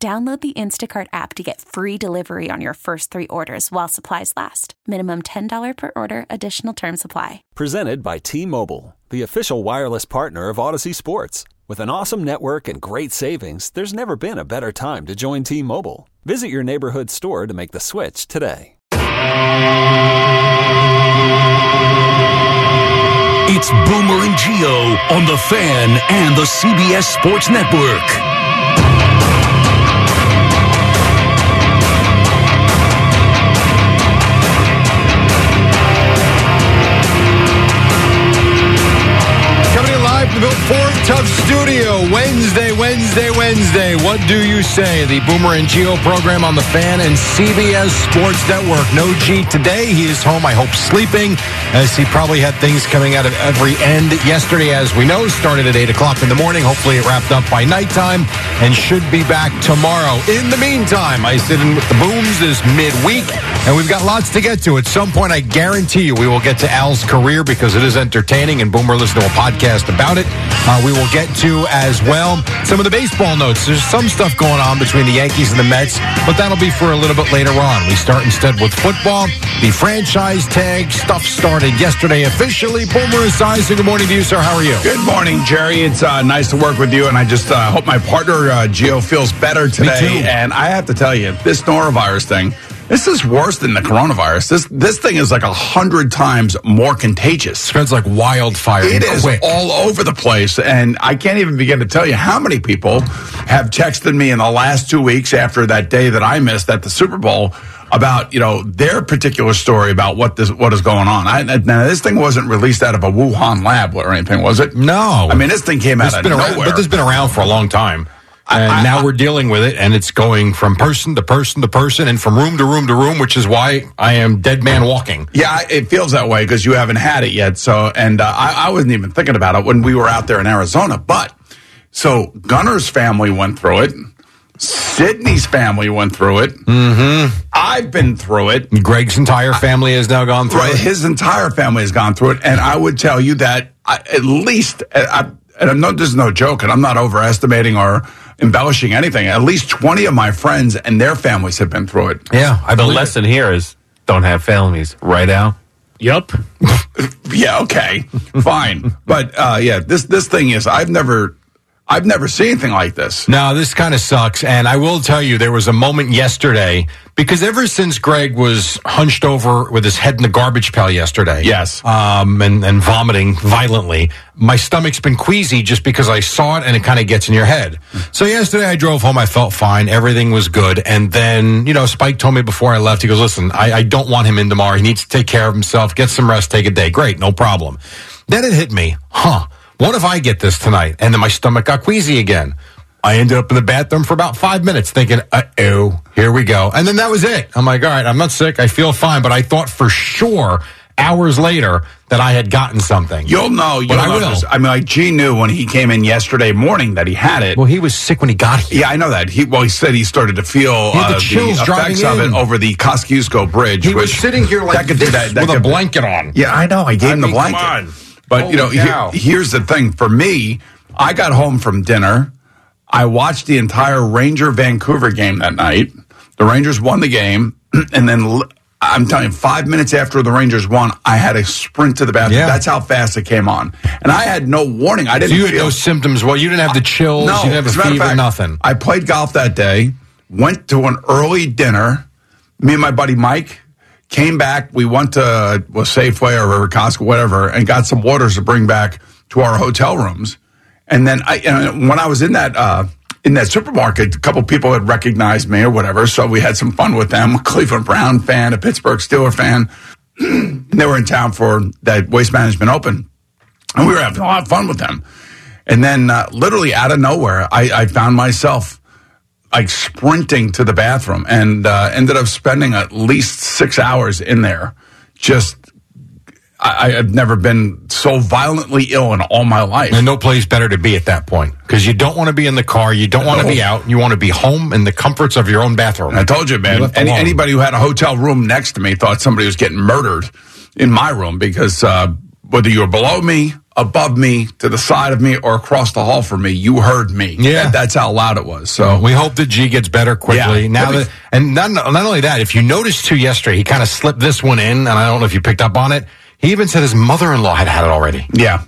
Download the Instacart app to get free delivery on your first three orders while supplies last. Minimum $10 per order, additional term supply. Presented by T Mobile, the official wireless partner of Audacy Sports. With an awesome network and great savings, there's never been a better time to join T Mobile. Visit your neighborhood store to make the switch today. It's Boomer and Gio on the Fan and the CBS Sports Network. Wednesday. What do you say? The Boomer and Gio program on the fan and CBS Sports Network. No G today. He is home, I hope, sleeping, as he probably had things coming out of every end. Yesterday, as we know, started at 8 o'clock in the morning. Hopefully, it wrapped up by nighttime and should be back tomorrow. In the meantime, I sit in with the Booms this midweek, and we've got lots to get to. At some point, I guarantee you we will get to Al's career because it is entertaining, and Boomer listened to a podcast about it uh, we will get to as well. Some of the baseball notes. There's some stuff going on between the Yankees and the Mets, but that'll be for a little bit later on. We start instead with football. The franchise tag stuff started yesterday officially. Boomer Esiason, good morning to you, sir. How are you? Good morning, Jerry. It's uh, nice to work with you, and I just uh, hope my partner, uh, Gio, feels better today. And I have to tell you, this norovirus thing, this is worse than the coronavirus. This this thing is like a hundred times more contagious. Spreads like wildfire. It is quick. all over the place, and I can't even begin to tell you how many people have texted me in the last two weeks after that day that I missed at the Super Bowl about you know their particular story about what this what is going on. I, now this thing wasn't released out of a Wuhan lab or anything, was it? No. I mean this thing came out of nowhere. Around, but this has been around for a long time. And I, I, now we're dealing with it, and it's going from person to person to person and from room to room to room, which is why I am dead man walking. Yeah, it feels that way because you haven't had it yet. So, and uh, I, I wasn't even thinking about it when we were out there in Arizona. But so Gunner's family went through it. Sydney's family went through it. Mm-hmm. I've been through it. Greg's entire family has now gone through right, it. His entire family has gone through it. And I would tell you that I, at least, I, and I'm not, this is no joke, and I'm not overestimating or embellishing anything. At least 20 of my friends and their families have been through it. Yeah. I the lesson it. here is don't have families. Right, Al? Yep. yeah, okay. Fine. But uh, yeah, this this thing is I've never I've never seen anything like this. No, this kind of sucks. And I will tell you, there was a moment yesterday because ever since Greg was hunched over with his head in the garbage pail yesterday, yes, um, and, and vomiting violently, my stomach's been queasy just because I saw it and it kind of gets in your head. So yesterday I drove home, I felt fine, everything was good, and then you know Spike told me before I left, he goes, "Listen, I, I don't want him in tomorrow. He needs to take care of himself, get some rest, take a day. Great, no problem." Then it hit me? What if I get this tonight? And then my stomach got queasy again. I ended up in the bathroom for about five minutes thinking, uh oh, here we go. And then that was it. I'm like, all right, I'm not sick. I feel fine. But I thought for sure hours later that I had gotten something. You'll know. You'll I will. I mean, like G knew when he came in yesterday morning that he had it. Well, he was sick when he got here. Yeah, I know that. He well, he said he started to feel uh, the, chills the effects in. of it over the Kosciuszko Bridge. He was sitting here like that could that, that with could, a blanket on. Yeah, I know. I gave I him mean, the blanket. But Holy you know, he, here's the thing. For me, I got home from dinner. I watched the entire Ranger Vancouver game that night. The Rangers won the game, and then I'm telling you, five minutes after the Rangers won, I had a sprint to the bathroom. Yeah. That's how fast it came on, and I had no warning. I didn't. So you had feel, no symptoms. Well, you didn't have the chills. No, you didn't have a fever. Fact, nothing. I played golf that day. Went to an early dinner. Me and my buddy Mike Came back. We went to well, Safeway or Costco, whatever, and got some waters to bring back to our hotel rooms. And then I, and when I was in that uh, in that supermarket, a couple people had recognized me or whatever. So we had some fun with them. A Cleveland Brown fan, a Pittsburgh Steeler fan. they were in town for that Waste Management Open, and we were having a lot of fun with them. And then, uh, literally out of nowhere, I, I found myself like sprinting to the bathroom and uh, ended up spending at least six hours in there. Just, I, I've never been so violently ill in all my life. And no place better to be at that point because you don't want to be in the car, you don't want to be out, you want to be home in the comforts of your own bathroom. I told you, man. left Any, anybody who had a hotel room next to me thought somebody was getting murdered in my room because uh, whether you were below me, above me, to the side of me, or across the hall from me, you heard me. Yeah. That- that's how loud it was. So We hope that G gets better quickly. Yeah. Now that, and not, not only that, if you noticed too yesterday, he kind of slipped this one in, and I don't know if you picked up on it. He even said his mother-in-law had had it already. yeah.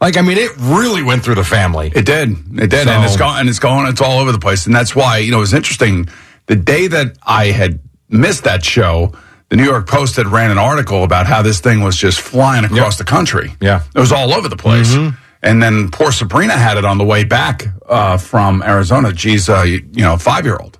Like, I mean, it really went through the family. It did. It did. and it's gone, and it's gone. it's all over the place. And that's why, you know, it was interesting. The day that I had missed that show, the New York Post had ran an article about how this thing was just flying across the country. Yeah. It was all over the place. And then poor Sabrina had it on the way back uh, from Arizona. She's a you know five year old,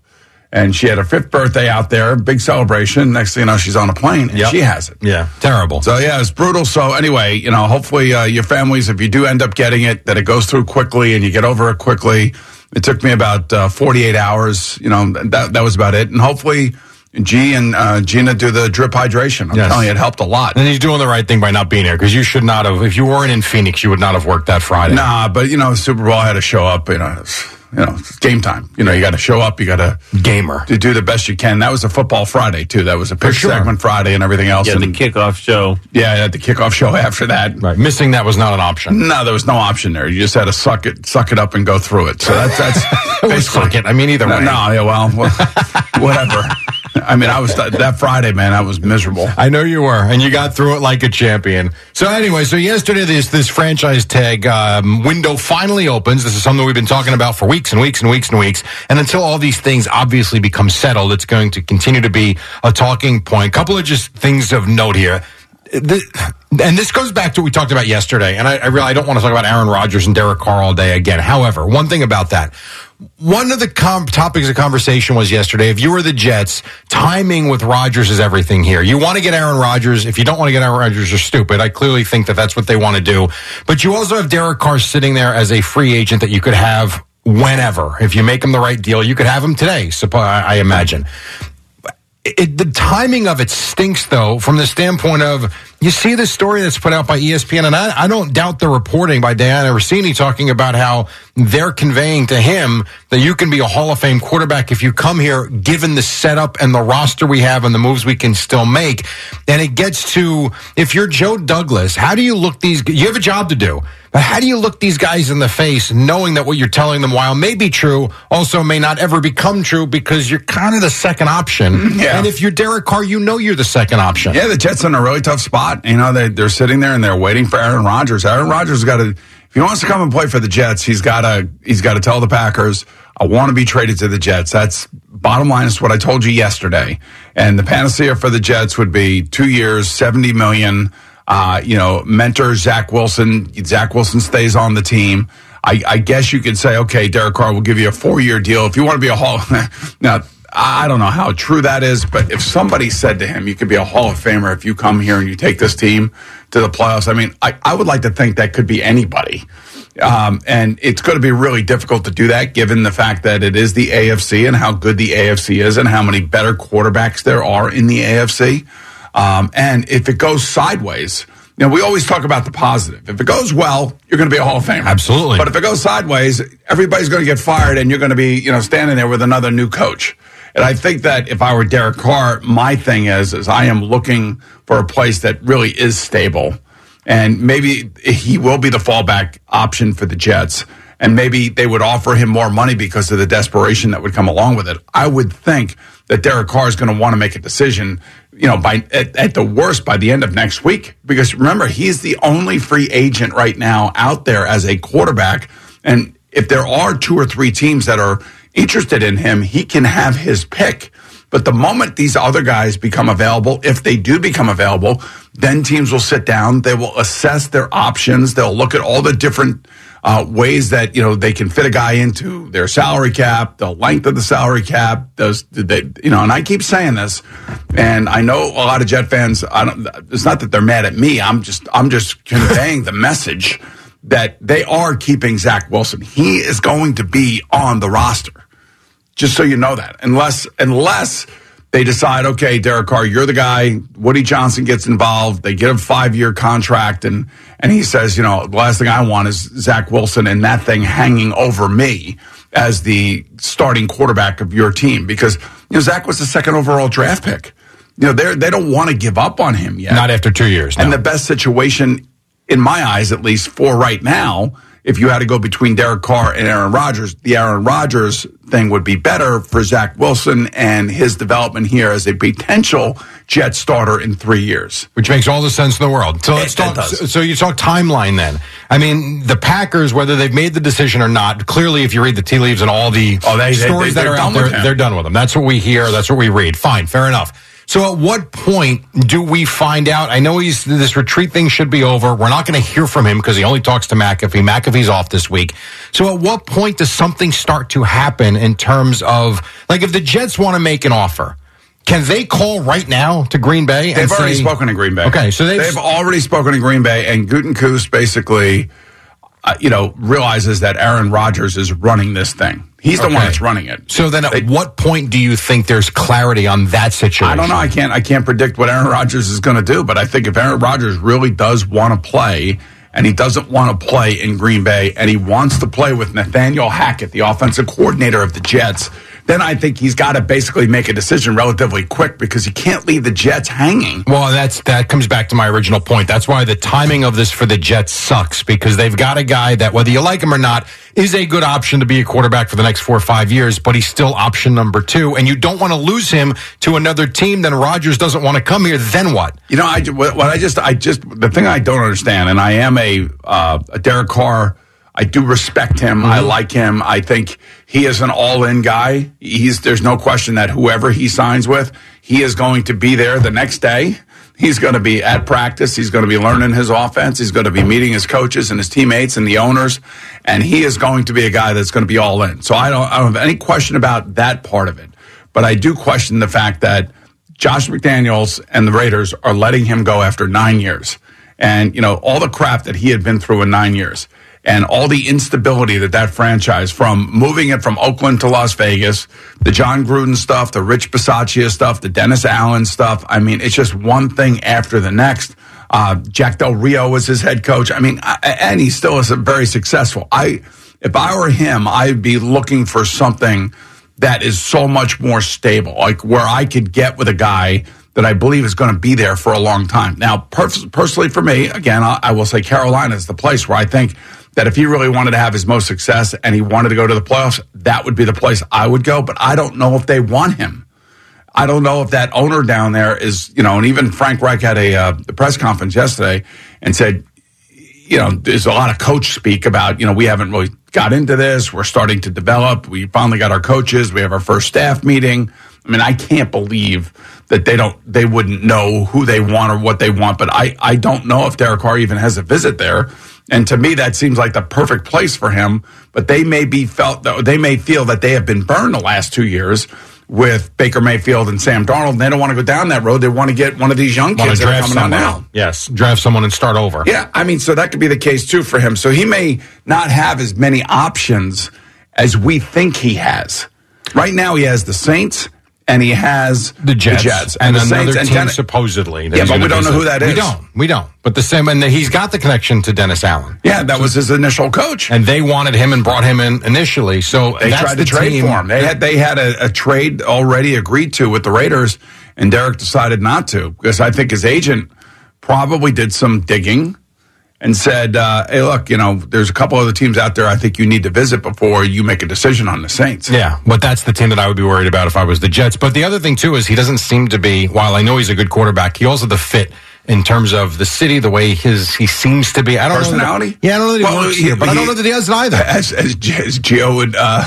and she had her fifth birthday out there, big celebration. Next thing you know, she's on a plane and Yep. she has it. yeah, terrible. So yeah, it's brutal. So anyway, you know, hopefully uh, your families, if you do end up getting it, that it goes through quickly and you get over it quickly. It took me about uh, 48 hours. You know, that that was about it. And hopefully, G and uh, Gina do the drip hydration. I'm Yes. telling you, it helped a lot. and he's doing the right thing by not being here because you should not have. If you weren't in Phoenix, you would not have worked that Friday. Nah, but you know, Super Bowl had to show up. You know, it's, you know, it's game time. You know, you got to show up. You got to Gamer. to do the best you can. That was a football Friday too. That was a pick sure. segment Friday and everything else. Yeah, the kickoff show. yeah, had the kickoff show after that. Right. Missing that was not an option. No, there was no option there. You just had to suck it, suck it up, and go through it. So that's that's basically suck it. I mean, either No, way. no, yeah, well, well, whatever. I mean, I was that Friday, man. I was miserable. I know you were, and you got through it like a champion. So anyway, so yesterday this this franchise tag um, window finally opens. This is something we've been talking about for weeks and weeks and weeks and weeks. And until all these things obviously become settled, it's going to continue to be a talking point. Couple of just things of note here. The, and this goes back to what we talked about yesterday. And I, I really I don't want to talk about Aaron Rodgers and Derek Carr all day again. However, one thing about that. One of the com- topics of conversation was yesterday. If you were the Jets, timing with Rodgers is everything here. You want to get Aaron Rodgers. If you don't want to get Aaron Rodgers, you're stupid. I clearly think that that's what they want to do. But you also have Derek Carr sitting there as a free agent that you could have whenever. If you make him the right deal, you could have him today. I imagine it, the timing of it stinks, though, from the standpoint of you see the story that's put out by ESPN, and I, I don't doubt the reporting by Dianna Russini talking about how they're conveying to him that you can be a Hall of Fame quarterback if you come here, given the setup and the roster we have and the moves we can still make. And it gets to if you're Joe Douglas, how do you look these? You have a job to do. But how do you look these guys in the face knowing that what you're telling them, while may be true, also may not ever become true because you're kind of the second option? Yeah. And if you're Derek Carr, you know you're the second option. Yeah, the Jets in a really tough spot. You know, they they're sitting there and they're waiting for Aaron Rodgers. Aaron Rodgers got to if he wants to come and play for the Jets, he's got to he's got to tell the Packers, I want to be traded to the Jets. That's bottom line is what I told you yesterday. And the panacea for the Jets would be 2 years, 70 million uh, you know, mentor Zach Wilson. Zach Wilson stays on the team. I, I guess you could say, okay, Derek Carr will give you a four year deal if you want to be a Hall. now, I don't know how true that is, but if somebody said to him, you could be a Hall of Famer if you come here and you take this team to the playoffs, I mean, I, I would like to think that could be anybody. Um, and it's going to be really difficult to do that given the fact that it is the AFC and how good the AFC is and how many better quarterbacks there are in the AFC. Um, and if it goes sideways, you know, we always talk about the positive. If it goes well, you're going to be a Hall of Famer. Absolutely. But if it goes sideways, everybody's going to get fired and you're going to be, you know, standing there with another new coach. And I think that if I were Derek Carr, my thing is, is I am looking for a place that really is stable. And maybe he will be the fallback option for the Jets. And maybe they would offer him more money because of the desperation that would come along with it. I would think that Derek Carr is going to want to make a decision, you know, by at, at the worst by the end of next week. Because remember, he's the only free agent right now out there as a quarterback. And if there are two or three teams that are interested in him, he can have his pick. But the moment these other guys become available, if they do become available, then teams will sit down. They will assess their options. They'll look at all the different uh, ways that you know they can fit a guy into their salary cap, the length of the salary cap. Does they, you know, and I keep saying this, and I know a lot of Jet fans. I don't. It's not that they're mad at me. I'm just. I'm just conveying the message that they are keeping Zach Wilson. He is going to be on the roster. Just so you know that, unless unless they decide, okay, Derek Carr, you're the guy. Woody Johnson gets involved. They get a five year contract, and and he says, you know, the last thing I want is Zach Wilson and that thing hanging over me as the starting quarterback of your team because you know Zach was the second overall draft pick. You know, they they don't want to give up on him yet. Not after two years. And the best situation, in my eyes, at least for right now, if you had to go between Derek Carr and Aaron Rodgers, the Aaron Rodgers thing would be better for Zach Wilson and his development here as a potential Jet starter in three years. Which makes all the sense in the world. So let's It- it talk. does. So you talk timeline then. I mean, the Packers, whether they've made the decision or not, clearly, if you read the tea leaves and all the Oh, they- they- stories they- that they're are out there, they're done with them. That's what we hear. That's what we read. Fine, fair enough. So at what point do we find out? I know he's this retreat thing should be over. We're not going to hear from him because he only talks to McAfee. McAfee's off this week. So at what point does something start to happen in terms of like if the Jets want to make an offer? Can they call right now to Green Bay? and They've already say- spoken to Green Bay. Okay, so they've, they've already spoken to Green Bay, and Gutekunst basically, uh, you know, realizes that Aaron Rodgers is running this thing. He's the one that's running it. So then, at They- what point do you think there's clarity on that situation? I don't know. I can't. I can't predict what Aaron Rodgers is going to do. But I think if Aaron Rodgers really does want to play, and he doesn't want to play in Green Bay, and he wants to play with Nathaniel Hackett, the offensive coordinator of the Jets, then I think he's got to basically make a decision relatively quick because you can't leave the Jets hanging. Well, that's that comes back to my original point. That's why the timing of this for the Jets sucks because they've got a guy that, whether you like him or not, is a good option to be a quarterback for the next four or five years, but he's still option number two, and you don't want to lose him to another team. Then Rodgers doesn't want to come here. Then what? You know, I what what I just I just the thing I don't understand, and I am a uh, a Derek Carr. I do respect him. I mm-hmm. like him. I think he is an all-in guy. He's there's no question that whoever he signs with, he is going to be there the next day. He's going to be at practice. He's going to be learning his offense. He's going to be meeting his coaches and his teammates and the owners, and he is going to be a guy that's going to be all in. So I don't I don't have any question about that part of it, but I do question the fact that. Josh McDaniels and the Raiders are letting him go after nine years. And, you know, all the crap that he had been through in nine years and all the instability that that franchise from moving it from Oakland to Las Vegas, the Jon Gruden stuff, the Rich Bisaccia stuff, the Dennis Allen stuff. I mean, it's just one thing after the next. Uh, Jack Del Rio was his head coach. I mean, I, and he still is very successful. I, if I were him, I'd be looking for something that is so much more stable, like where I could get with a guy that I believe is going to be there for a long time. Now, pers- personally for me, again, I, I will say Carolina is the place where I think that if he really wanted to have his most success and he wanted to go to the playoffs, that would be the place I would go. But I don't know if they want him. I don't know if that owner down there is, you know, and even Frank Reich had a uh, press conference yesterday and said, you know, there's a lot of coach speak about, you know, we haven't really got into this. We're starting to develop. We finally got our coaches. We have our first staff meeting. I mean, I can't believe that they don't, they wouldn't know who they want or what they want. But I, I don't know if Derek Carr even has a visit there. And to me, that seems like the perfect place for him. But they may be felt, they may feel that they have been burned the last two years with Baker Mayfield and Sam Darnold. They don't want to go down that road. They want to get one of these young kids that are coming on now. Yes, draft someone and start over. Yeah, I mean, so that could be the case too for him. So he may not have as many options as we think he has. Right now, he has the Saints and he has The Jets, and, the another Saints and team Dennis- supposedly. Yeah, but we don't know who that is. We don't. We don't. But the same, and he's got the connection to Dennis Allen. Yeah, that was his initial coach. And they wanted him and brought him in initially. So they tried the to trade team. for him. They had they had a, a trade already agreed to with the Raiders, and Derek decided not to because I think his agent probably did some digging and said, uh, "Hey, look, you know, there's a couple other teams out there. I think you need to visit before you make a decision on the Saints." Yeah, but that's the team that I would be worried about if I was the Jets. But the other thing too is he doesn't seem to be. While I know he's a good quarterback, he also the fit in terms of the city, the way his he seems to be. I don't Personality? Know that, yeah, I don't know that he Well, works he- here, but I don't know that he does it either. as as, as Gio would uh,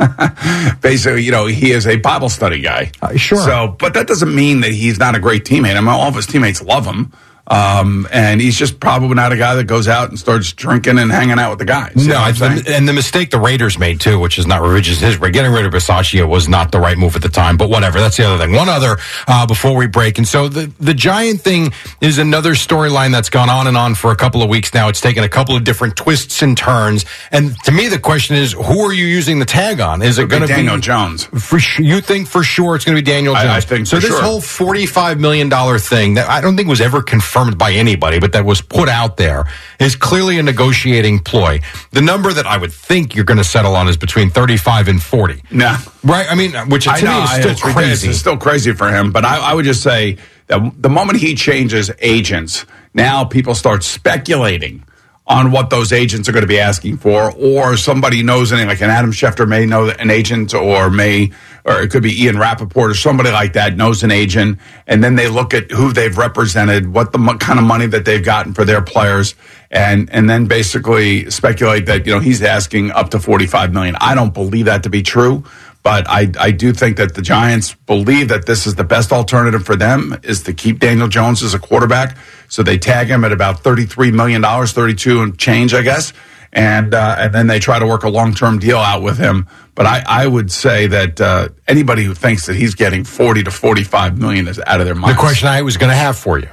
basically, you know, he is a Bible study guy. Uh, sure. So, but that doesn't mean that he's not a great teammate. I mean, all of his teammates love him. Um, and he's just probably not a guy that goes out and starts drinking and hanging out with the guys. No, the, and the mistake the Raiders made too, which is not religious history. Getting rid of Bisaccia was not the right move at the time, but whatever. That's the other thing. One other uh, before we break, and so the the Giant thing is another storyline that's gone on and on for a couple of weeks now. It's taken a couple of different twists and turns, and to me, the question is, who are you using the tag on? Is it It'll going to be Daniel be Jones. For you think for sure it's going to be Daniel I- Jones? I think so. this sure. whole forty-five million dollar thing that I don't think was ever confirmed by anybody, but that was put out there is clearly a negotiating ploy. The number that I would think you're going to settle on is between thirty-five and forty. Nah. Right? I mean, which to I me know is still it's ridiculous. crazy. It's still crazy for him. But I, I would just say that the moment he changes agents, now people start speculating on what those agents are going to be asking for, or somebody knows anything, like an Adam Schefter may know an agent, or may, or it could be Ian Rapoport or somebody like that knows an agent, and then they look at who they've represented, what the kind of money that they've gotten for their players, and and then basically speculate that you know he's asking up to forty five million. I don't believe that to be true. But I, I do think that the Giants believe that this is the best alternative for them is to keep Daniel Jones as a quarterback. So they tag him at about $33 million, 32 and change, I guess. And, uh, and then they try to work a long-term deal out with him. But I, I would say that, uh, anybody who thinks that he's getting 40 to 45 million is out of their mind. the question I was going to have for you.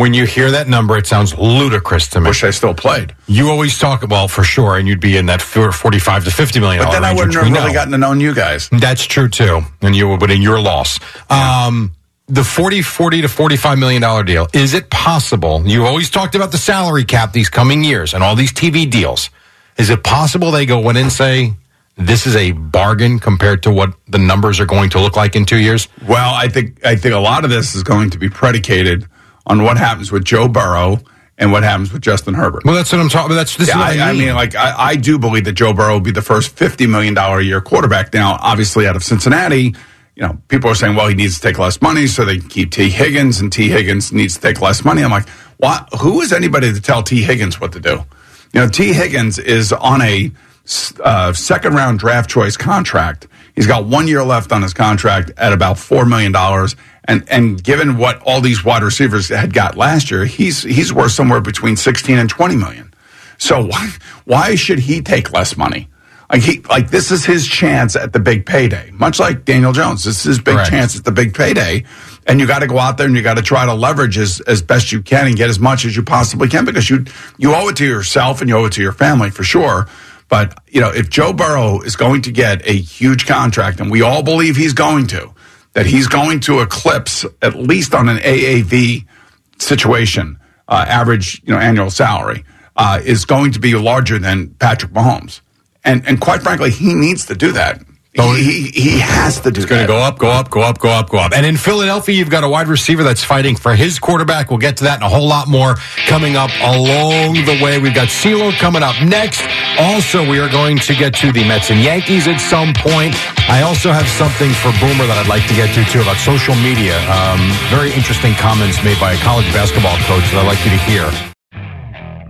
When you hear that number, it sounds ludicrous to me. Wish I still played. You always talk, well, for sure, and you'd be in that 45 to 50 million But dollar then I range, wouldn't have really know. gotten to know you guys. That's true too. And you but in your loss. Um the 40 40 to 45 million dollar deal. Is it possible? You've always talked about the salary cap these coming years and all these TV deals. Is it possible they go in and say this is a bargain compared to what the numbers are going to look like in 2 years? Well, I think I think a lot of this is going to be predicated on what happens with Joe Burrow and what happens with Justin Herbert. Well, that's what I'm talking about. That's this Yeah, is what I, I mean, like I, I do believe that Joe Burrow will be the first fifty million dollar a year quarterback. Now, obviously, out of Cincinnati, you know, people are saying, well, he needs to take less money so they can keep Tee Higgins, and Tee Higgins needs to take less money. I'm like, what? Who is anybody to tell Tee Higgins what to do? You know, Tee Higgins is on a uh, second round draft choice contract. He's got one year left on his contract at about four million dollars. And and given what all these wide receivers had got last year, he's he's worth somewhere between sixteen and twenty million. So why why should he take less money? Like he like this is his chance at the big payday. Much like Daniel Jones, this is his big Correct. chance at the big payday. And you got to go out there and you got to try to leverage as, as best you can and get as much as you possibly can because you you owe it to yourself and you owe it to your family for sure. But you know, if Joe Burrow is going to get a huge contract, and we all believe he's going to, that he's going to eclipse at least on an AAV situation, uh, average you know annual salary uh, is going to be larger than Patrick Mahomes, and and quite frankly, he needs to do that. He, he, he has to do It's going to go up, go up, go up, go up, go up. And in Philadelphia, you've got a wide receiver that's fighting for his quarterback. We'll get to that and a whole lot more coming up along the way. We've got CeeLo coming up next. Also, we are going to get to the Mets and Yankees at some point. I also have something for Boomer that I'd like to get to too about social media. Um, very interesting comments made by a college basketball coach that I'd like you to hear.